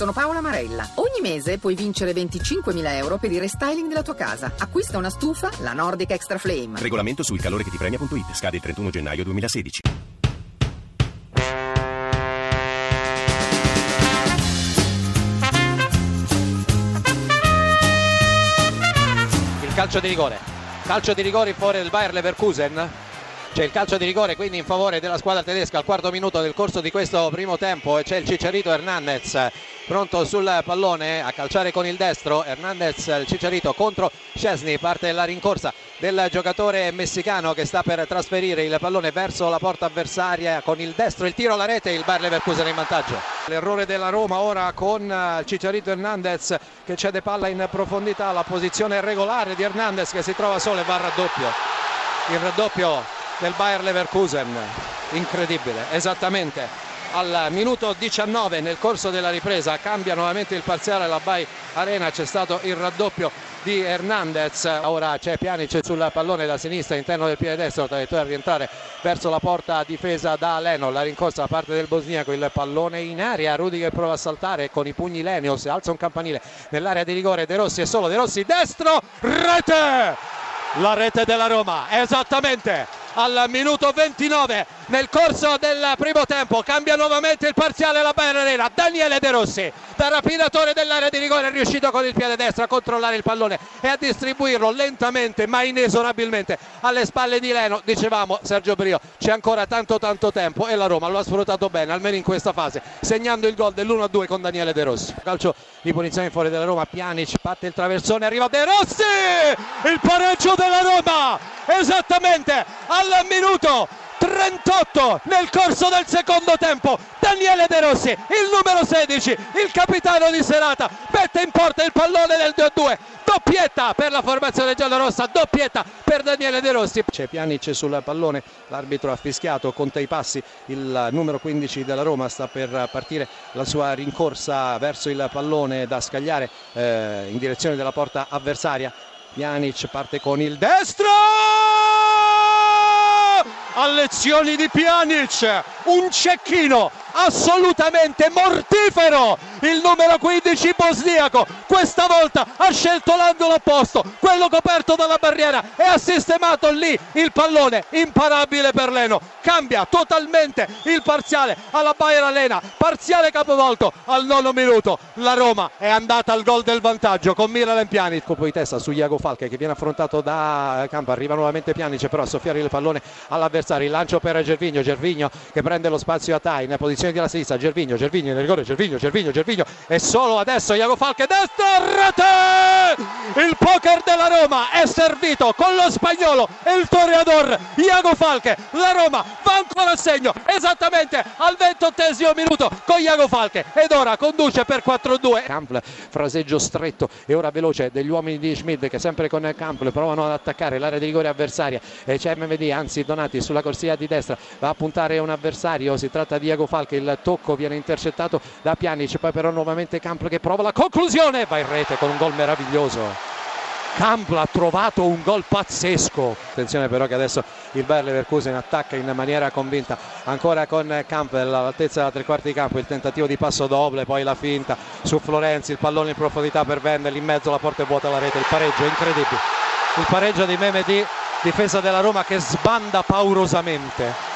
sono Paola Marella. Ogni mese puoi vincere 25.000 euro per il restyling della tua casa. Acquista una stufa, la Nordic Extra Flame. Regolamento sul calore che ti premia.it. Scade il 31 gennaio 2016. Il calcio di rigore. Calcio di rigore in favore del Bayer Leverkusen. C'è il calcio di rigore quindi in favore della squadra tedesca al quarto minuto del corso di questo primo tempo e c'è il Cicciarito Hernandez pronto sul pallone a calciare con il destro. Hernandez, il Cicciarito contro Scesni, parte la rincorsa del giocatore messicano che sta per trasferire il pallone verso la porta avversaria con il destro, il tiro alla rete, il Bayer Leverkusen in vantaggio. L'errore della Roma ora con Cicciarito Hernandez che cede palla in profondità, la posizione regolare di Hernandez che si trova solo e va al raddoppio. Il raddoppio del Bayer Leverkusen, incredibile, esattamente al minuto 19 nel corso della ripresa cambia nuovamente il parziale alla Bay Arena c'è stato il raddoppio di Hernandez. Ora c'è Pjanic sul pallone da sinistra interno del piede destro traiettoria a rientrare verso la porta difesa da Leno la rincorsa da parte del bosniaco il pallone in aria Rudiger prova a saltare con i pugni Lenios alza un campanile nell'area di rigore De Rossi e solo De Rossi destro rete! La rete della Roma esattamente al minuto 29 nel corso del primo tempo cambia nuovamente il parziale la Bayern Arena Daniele De Rossi da rapinatore dell'area di rigore è riuscito con il piede destro a controllare il pallone e a distribuirlo lentamente ma inesorabilmente alle spalle di Leno. Dicevamo Sergio Brio c'è ancora tanto tanto tempo e la Roma lo ha sfruttato bene almeno in questa fase segnando il gol dell'1-2 con Daniele De Rossi. Calcio di punizione fuori della Roma Pjanic batte il traversone arriva De Rossi! Il pareggio della Roma! Esattamente al minuto 38 nel corso del secondo tempo Daniele De Rossi il numero 16 il capitano di serata mette in porta il pallone del 2-2 doppietta per la formazione giallorossa doppietta per Daniele De Rossi. C'è Pjanic sul pallone l'arbitro ha fischiato conta i passi il numero 15 della Roma sta per partire la sua rincorsa verso il pallone da scagliare eh, in direzione della porta avversaria. Pjanic parte con il destro a lezioni di Pjanic un cecchino assolutamente mortifero il numero 15 bosniaco. Questa volta ha scelto l'angolo opposto quello coperto dalla barriera e ha sistemato lì il pallone imparabile per Leno. Cambia totalmente il parziale alla Bayer Arena parziale capovolto al nono minuto. La Roma è andata al gol del vantaggio con Miralem Pjanic. Colpo di testa su Iago Falche che viene affrontato da Campo. Arriva nuovamente Pjanic però a soffiare il pallone all'avversario. Il lancio per Gervigno Gervigno che prende lo spazio a Tai in posizione di sinistra Gervigno Gervigno nel rigore Gervigno Gervigno Gervigno e solo adesso Iago Falche destra rete il poker della Roma è servito con lo spagnolo e il toreador Iago Falche. La Roma va ancora a segno esattamente al ventottesimo minuto con Iago Falche. Ed ora conduce per 4-2 Campbell fraseggio stretto e ora veloce degli uomini di Schmidt che sempre con Campbell provano ad attaccare l'area di rigore avversaria. E c'è MVD anzi Donati sulla corsia di destra va a puntare un avversario si tratta di Iago Falche il tocco viene intercettato da Pjanic poi però nuovamente Campbell che prova la conclusione va in rete con un gol meraviglioso. Campbell ha trovato un gol pazzesco. Attenzione però che adesso il Bayer Leverkusen attacca in maniera convinta ancora con Campbell all'altezza della tre quarti di campo il tentativo di passo doble poi la finta su Florenzi il pallone in profondità per Vendel in mezzo la porta è vuota la rete il pareggio incredibile. Il pareggio di Memedi difesa della Roma che sbanda paurosamente